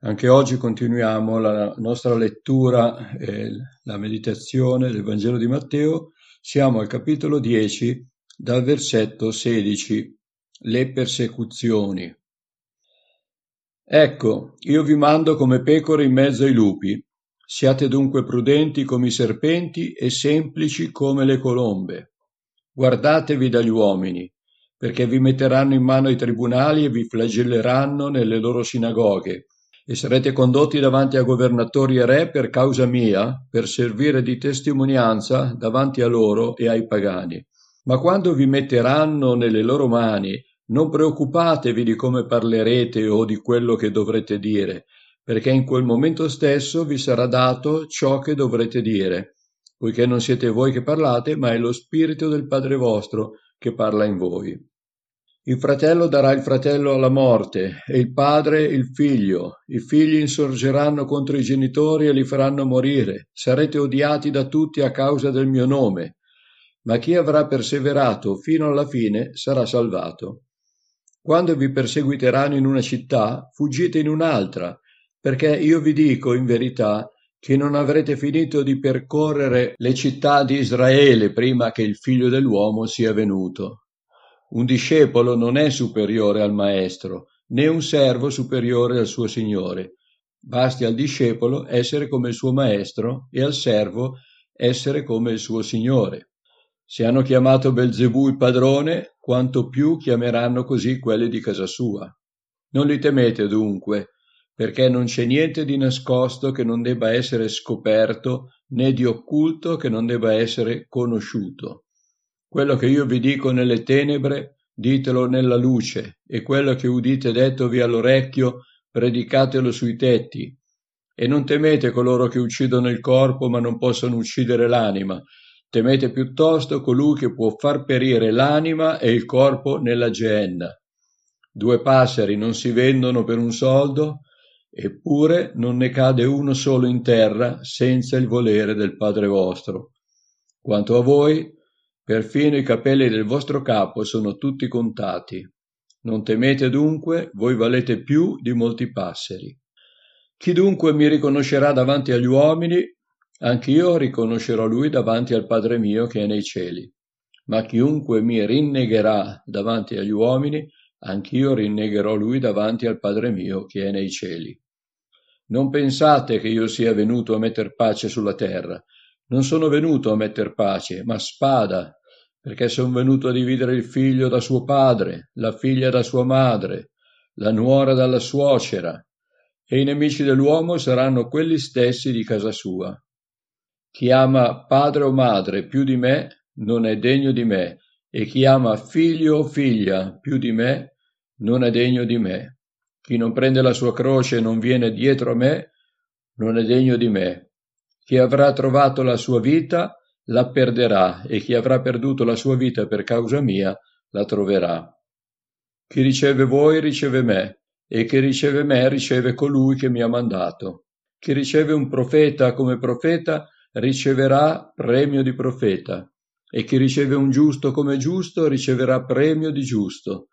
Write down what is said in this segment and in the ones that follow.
Anche oggi continuiamo la nostra lettura e la meditazione del Vangelo di Matteo. Siamo al capitolo 10, dal versetto 16, le persecuzioni. Ecco, io vi mando come pecore in mezzo ai lupi. Siate dunque prudenti come i serpenti e semplici come le colombe. Guardatevi dagli uomini, perché vi metteranno in mano ai tribunali e vi flagelleranno nelle loro sinagoghe e sarete condotti davanti a governatori e re per causa mia, per servire di testimonianza davanti a loro e ai pagani. Ma quando vi metteranno nelle loro mani, non preoccupatevi di come parlerete o di quello che dovrete dire, perché in quel momento stesso vi sarà dato ciò che dovrete dire, poiché non siete voi che parlate, ma è lo Spirito del Padre vostro che parla in voi. Il fratello darà il fratello alla morte e il padre il figlio. I figli insorgeranno contro i genitori e li faranno morire. Sarete odiati da tutti a causa del mio nome. Ma chi avrà perseverato fino alla fine sarà salvato. Quando vi perseguiteranno in una città, fuggite in un'altra, perché io vi dico in verità che non avrete finito di percorrere le città di Israele prima che il figlio dell'uomo sia venuto. Un discepolo non è superiore al maestro, né un servo superiore al suo signore. Basti al discepolo essere come il suo maestro e al servo essere come il suo signore. Se hanno chiamato Belzebù il padrone, quanto più chiameranno così quelli di casa sua. Non li temete dunque, perché non c'è niente di nascosto che non debba essere scoperto, né di occulto che non debba essere conosciuto. Quello che io vi dico nelle tenebre, ditelo nella luce, e quello che udite dettovi all'orecchio, predicatelo sui tetti. E non temete coloro che uccidono il corpo, ma non possono uccidere l'anima. Temete piuttosto colui che può far perire l'anima e il corpo nella geenna. Due passeri non si vendono per un soldo, eppure non ne cade uno solo in terra senza il volere del Padre vostro. Quanto a voi, Perfino i capelli del vostro capo sono tutti contati. Non temete dunque, voi valete più di molti passeri. Chi dunque mi riconoscerà davanti agli uomini, anch'io riconoscerò lui davanti al Padre mio che è nei cieli. Ma chiunque mi rinnegherà davanti agli uomini, anch'io rinnegherò lui davanti al Padre mio che è nei cieli. Non pensate che io sia venuto a metter pace sulla terra. Non sono venuto a metter pace, ma spada, perché son venuto a dividere il figlio da suo padre, la figlia da sua madre, la nuora dalla suocera, e i nemici dell'uomo saranno quelli stessi di casa sua. Chi ama padre o madre più di me non è degno di me, e chi ama figlio o figlia più di me non è degno di me. Chi non prende la sua croce e non viene dietro a me non è degno di me. Chi avrà trovato la sua vita la perderà e chi avrà perduto la sua vita per causa mia la troverà. Chi riceve voi riceve me, e chi riceve me riceve colui che mi ha mandato. Chi riceve un profeta come profeta riceverà premio di profeta, e chi riceve un giusto come giusto riceverà premio di giusto.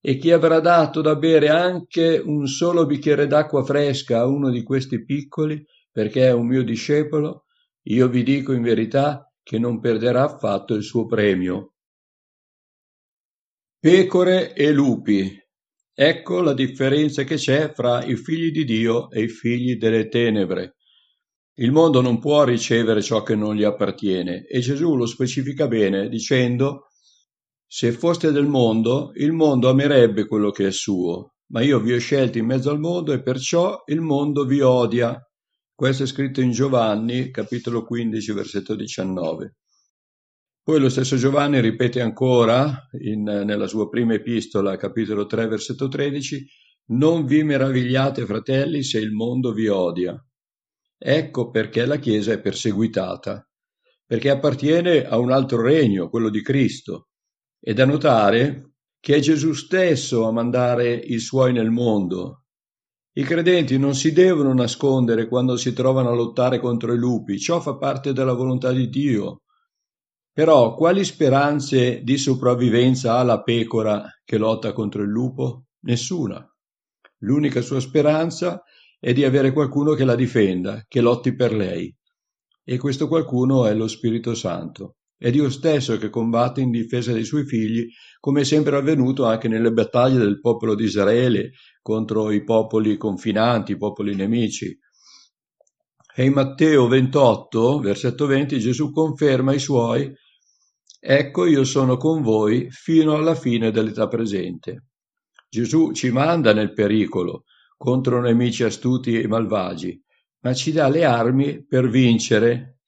E chi avrà dato da bere anche un solo bicchiere d'acqua fresca a uno di questi piccoli, perché è un mio discepolo, io vi dico in verità che non perderà affatto il suo premio. Pecore e lupi. Ecco la differenza che c'è fra i figli di Dio e i figli delle tenebre. Il mondo non può ricevere ciò che non gli appartiene e Gesù lo specifica bene dicendo se foste del mondo, il mondo amerebbe quello che è suo, ma io vi ho scelti in mezzo al mondo e perciò il mondo vi odia. Questo è scritto in Giovanni, capitolo 15, versetto 19. Poi lo stesso Giovanni ripete ancora in, nella sua prima epistola, capitolo 3, versetto 13, Non vi meravigliate, fratelli, se il mondo vi odia. Ecco perché la Chiesa è perseguitata, perché appartiene a un altro regno, quello di Cristo. È da notare che è Gesù stesso a mandare i suoi nel mondo, i credenti non si devono nascondere quando si trovano a lottare contro i lupi, ciò fa parte della volontà di Dio. Però quali speranze di sopravvivenza ha la pecora che lotta contro il lupo? Nessuna. L'unica sua speranza è di avere qualcuno che la difenda, che lotti per lei. E questo qualcuno è lo Spirito Santo. È Dio stesso che combatte in difesa dei suoi figli, come è sempre avvenuto anche nelle battaglie del popolo di Israele contro i popoli confinanti, i popoli nemici. E in Matteo 28, versetto 20, Gesù conferma ai suoi, Ecco io sono con voi fino alla fine dell'età presente. Gesù ci manda nel pericolo contro nemici astuti e malvagi, ma ci dà le armi per vincere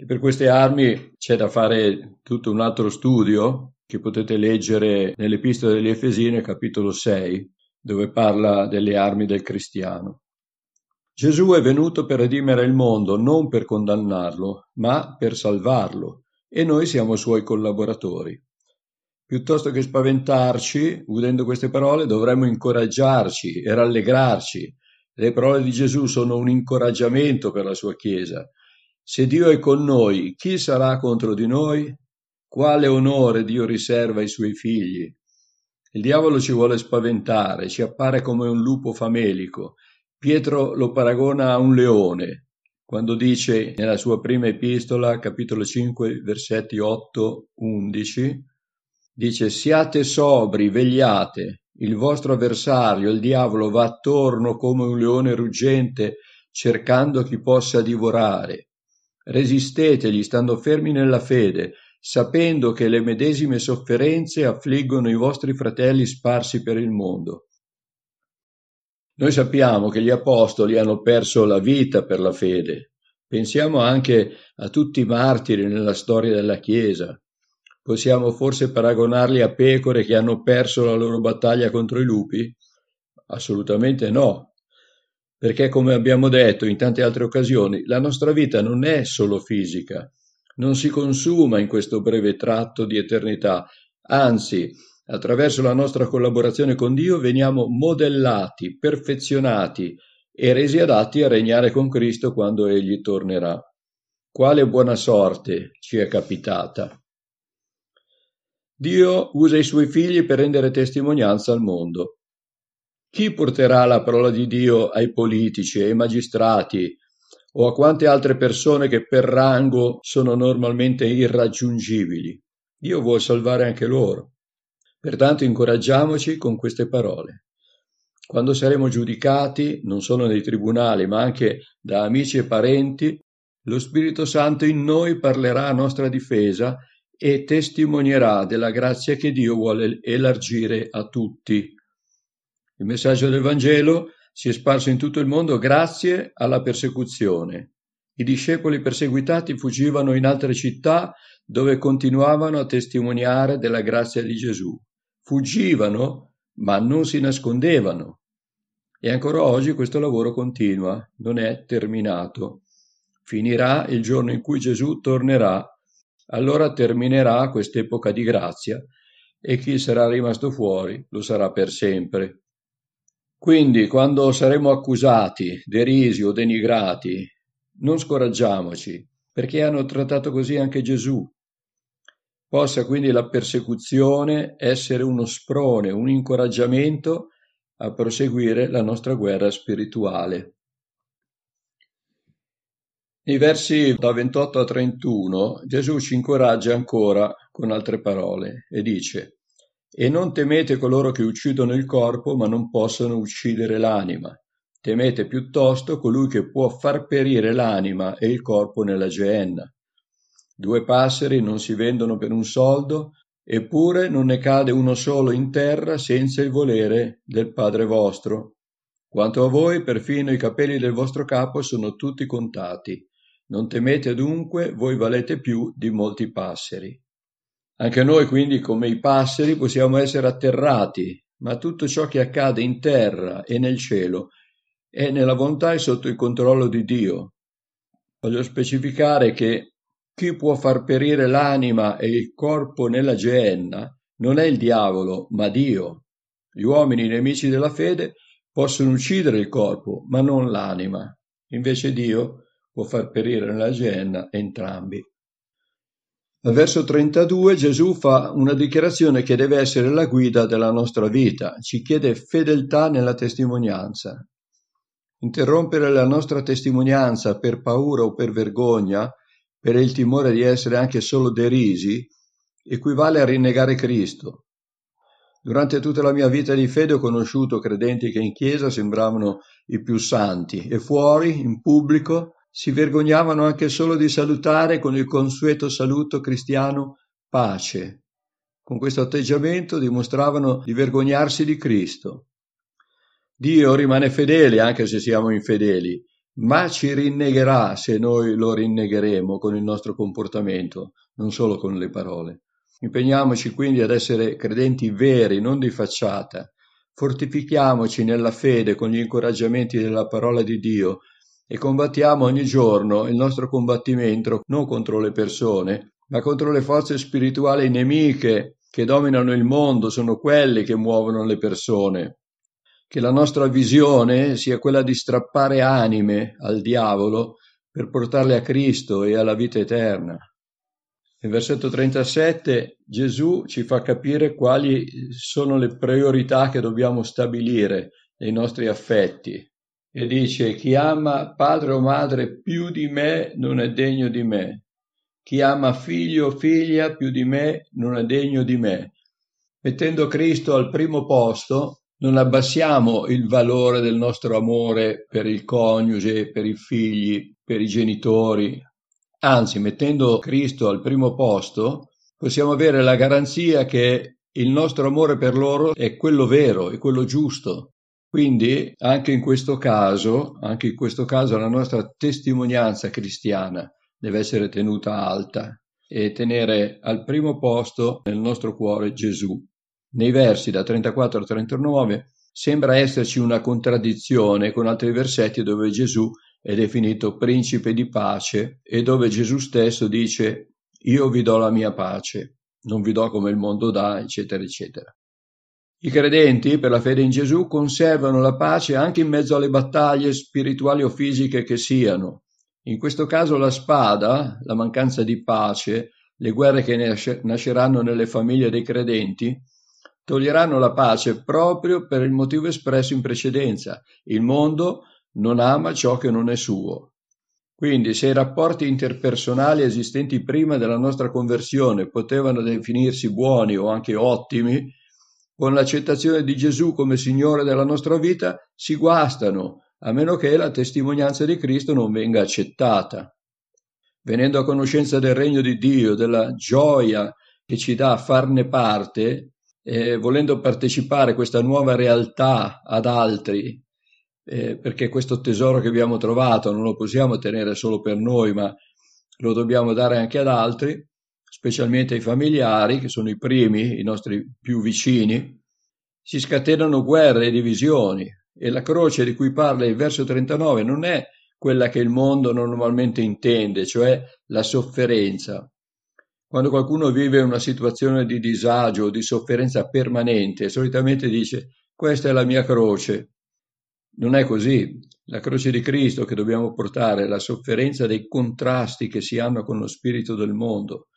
e per queste armi c'è da fare tutto un altro studio che potete leggere nell'Epistola degli Efesini, capitolo 6, dove parla delle armi del cristiano. Gesù è venuto per redimere il mondo, non per condannarlo, ma per salvarlo, e noi siamo suoi collaboratori. Piuttosto che spaventarci, udendo queste parole, dovremmo incoraggiarci e rallegrarci. Le parole di Gesù sono un incoraggiamento per la sua Chiesa se Dio è con noi, chi sarà contro di noi? Quale onore Dio riserva ai suoi figli? Il diavolo ci vuole spaventare, ci appare come un lupo famelico. Pietro lo paragona a un leone, quando dice nella sua prima epistola, capitolo 5, versetti 8-11, dice siate sobri, vegliate, il vostro avversario, il diavolo, va attorno come un leone ruggente cercando chi possa divorare Resistetegli stando fermi nella fede, sapendo che le medesime sofferenze affliggono i vostri fratelli sparsi per il mondo. Noi sappiamo che gli apostoli hanno perso la vita per la fede. Pensiamo anche a tutti i martiri nella storia della Chiesa. Possiamo forse paragonarli a pecore che hanno perso la loro battaglia contro i lupi? Assolutamente no perché come abbiamo detto in tante altre occasioni, la nostra vita non è solo fisica, non si consuma in questo breve tratto di eternità, anzi, attraverso la nostra collaborazione con Dio veniamo modellati, perfezionati e resi adatti a regnare con Cristo quando Egli tornerà. Quale buona sorte ci è capitata. Dio usa i suoi figli per rendere testimonianza al mondo. Chi porterà la parola di Dio ai politici, ai magistrati o a quante altre persone che per rango sono normalmente irraggiungibili? Dio vuole salvare anche loro. Pertanto incoraggiamoci con queste parole. Quando saremo giudicati, non solo nei tribunali, ma anche da amici e parenti, lo Spirito Santo in noi parlerà a nostra difesa e testimonierà della grazia che Dio vuole elargire a tutti. Il messaggio del Vangelo si è sparso in tutto il mondo grazie alla persecuzione. I discepoli perseguitati fuggivano in altre città dove continuavano a testimoniare della grazia di Gesù. Fuggivano, ma non si nascondevano. E ancora oggi questo lavoro continua, non è terminato. Finirà il giorno in cui Gesù tornerà, allora terminerà quest'epoca di grazia e chi sarà rimasto fuori lo sarà per sempre. Quindi, quando saremo accusati, derisi o denigrati, non scoraggiamoci, perché hanno trattato così anche Gesù. Possa quindi la persecuzione essere uno sprone, un incoraggiamento a proseguire la nostra guerra spirituale. Nei versi da 28 a 31 Gesù ci incoraggia ancora con altre parole e dice e non temete coloro che uccidono il corpo, ma non possono uccidere l'anima. Temete piuttosto colui che può far perire l'anima e il corpo nella geenna. Due passeri non si vendono per un soldo, eppure non ne cade uno solo in terra senza il volere del Padre vostro. Quanto a voi, perfino i capelli del vostro capo sono tutti contati. Non temete dunque, voi valete più di molti passeri. Anche noi quindi come i passeri possiamo essere atterrati, ma tutto ciò che accade in terra e nel cielo è nella volontà e sotto il controllo di Dio. Voglio specificare che chi può far perire l'anima e il corpo nella geenna non è il diavolo, ma Dio. Gli uomini nemici della fede possono uccidere il corpo, ma non l'anima. Invece Dio può far perire nella geenna entrambi. Al verso 32 Gesù fa una dichiarazione che deve essere la guida della nostra vita, ci chiede fedeltà nella testimonianza. Interrompere la nostra testimonianza per paura o per vergogna, per il timore di essere anche solo derisi, equivale a rinnegare Cristo. Durante tutta la mia vita di fede ho conosciuto credenti che in chiesa sembravano i più santi e fuori, in pubblico, si vergognavano anche solo di salutare con il consueto saluto cristiano pace. Con questo atteggiamento dimostravano di vergognarsi di Cristo. Dio rimane fedele anche se siamo infedeli, ma ci rinnegherà se noi lo rinnegheremo con il nostro comportamento, non solo con le parole. Impegniamoci quindi ad essere credenti veri, non di facciata. Fortifichiamoci nella fede con gli incoraggiamenti della parola di Dio e combattiamo ogni giorno il nostro combattimento non contro le persone, ma contro le forze spirituali nemiche che dominano il mondo, sono quelle che muovono le persone che la nostra visione sia quella di strappare anime al diavolo per portarle a Cristo e alla vita eterna. Nel versetto 37 Gesù ci fa capire quali sono le priorità che dobbiamo stabilire nei nostri affetti e dice chi ama padre o madre più di me non è degno di me, chi ama figlio o figlia più di me non è degno di me. Mettendo Cristo al primo posto, non abbassiamo il valore del nostro amore per il coniuge, per i figli, per i genitori. Anzi, mettendo Cristo al primo posto, possiamo avere la garanzia che il nostro amore per loro è quello vero, è quello giusto. Quindi, anche in questo caso, anche in questo caso la nostra testimonianza cristiana deve essere tenuta alta e tenere al primo posto nel nostro cuore Gesù. Nei versi da 34 a 39 sembra esserci una contraddizione con altri versetti dove Gesù è definito principe di pace e dove Gesù stesso dice io vi do la mia pace, non vi do come il mondo dà, eccetera, eccetera. I credenti, per la fede in Gesù, conservano la pace anche in mezzo alle battaglie spirituali o fisiche che siano. In questo caso la spada, la mancanza di pace, le guerre che nasceranno nelle famiglie dei credenti, toglieranno la pace proprio per il motivo espresso in precedenza. Il mondo non ama ciò che non è suo. Quindi se i rapporti interpersonali esistenti prima della nostra conversione potevano definirsi buoni o anche ottimi, con l'accettazione di Gesù come Signore della nostra vita si guastano, a meno che la testimonianza di Cristo non venga accettata. Venendo a conoscenza del regno di Dio, della gioia che ci dà a farne parte, eh, volendo partecipare questa nuova realtà ad altri, eh, perché questo tesoro che abbiamo trovato non lo possiamo tenere solo per noi, ma lo dobbiamo dare anche ad altri, specialmente ai familiari, che sono i primi, i nostri più vicini, si scatenano guerre e divisioni e la croce di cui parla il verso 39 non è quella che il mondo normalmente intende, cioè la sofferenza, quando qualcuno vive una situazione di disagio o di sofferenza permanente, solitamente dice questa è la mia croce. Non è così. La croce di Cristo che dobbiamo portare la sofferenza dei contrasti che si hanno con lo spirito del mondo.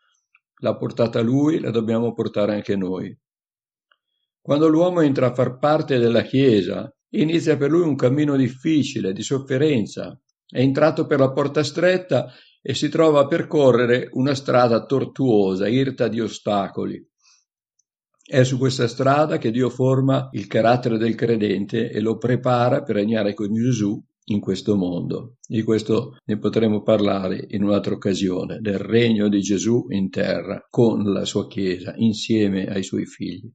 L'ha portata lui, la dobbiamo portare anche noi. Quando l'uomo entra a far parte della Chiesa, inizia per lui un cammino difficile, di sofferenza. È entrato per la porta stretta e si trova a percorrere una strada tortuosa, irta di ostacoli. È su questa strada che Dio forma il carattere del credente e lo prepara per regnare con Gesù in questo mondo. Di questo ne potremo parlare in un'altra occasione, del regno di Gesù in terra con la sua Chiesa, insieme ai suoi figli.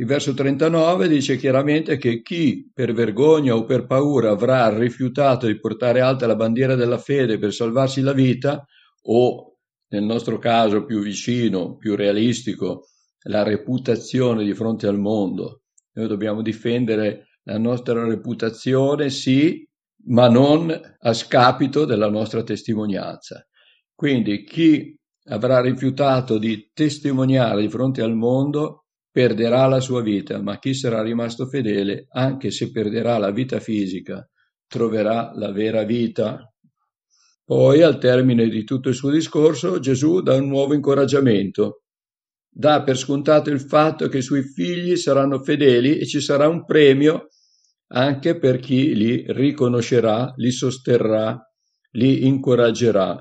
Il verso 39 dice chiaramente che chi per vergogna o per paura avrà rifiutato di portare alta la bandiera della fede per salvarsi la vita, o nel nostro caso più vicino, più realistico, la reputazione di fronte al mondo. Noi dobbiamo difendere la nostra reputazione, sì, ma non a scapito della nostra testimonianza. Quindi chi avrà rifiutato di testimoniare di fronte al mondo perderà la sua vita, ma chi sarà rimasto fedele, anche se perderà la vita fisica, troverà la vera vita. Poi, al termine di tutto il suo discorso, Gesù dà un nuovo incoraggiamento. Dà per scontato il fatto che i suoi figli saranno fedeli e ci sarà un premio anche per chi li riconoscerà, li sosterrà, li incoraggerà.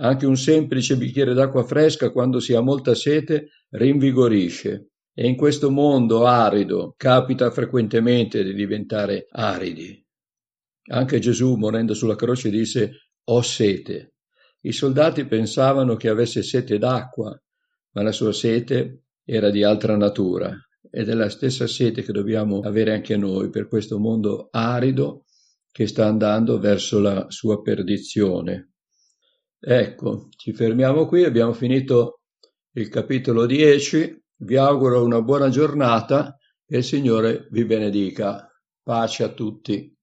Anche un semplice bicchiere d'acqua fresca quando si ha molta sete rinvigorisce. E in questo mondo arido capita frequentemente di diventare aridi. Anche Gesù, morendo sulla croce, disse ho sete. I soldati pensavano che avesse sete d'acqua, ma la sua sete era di altra natura ed è la stessa sete che dobbiamo avere anche noi per questo mondo arido che sta andando verso la sua perdizione. Ecco, ci fermiamo qui, abbiamo finito il capitolo 10, vi auguro una buona giornata e il Signore vi benedica. Pace a tutti.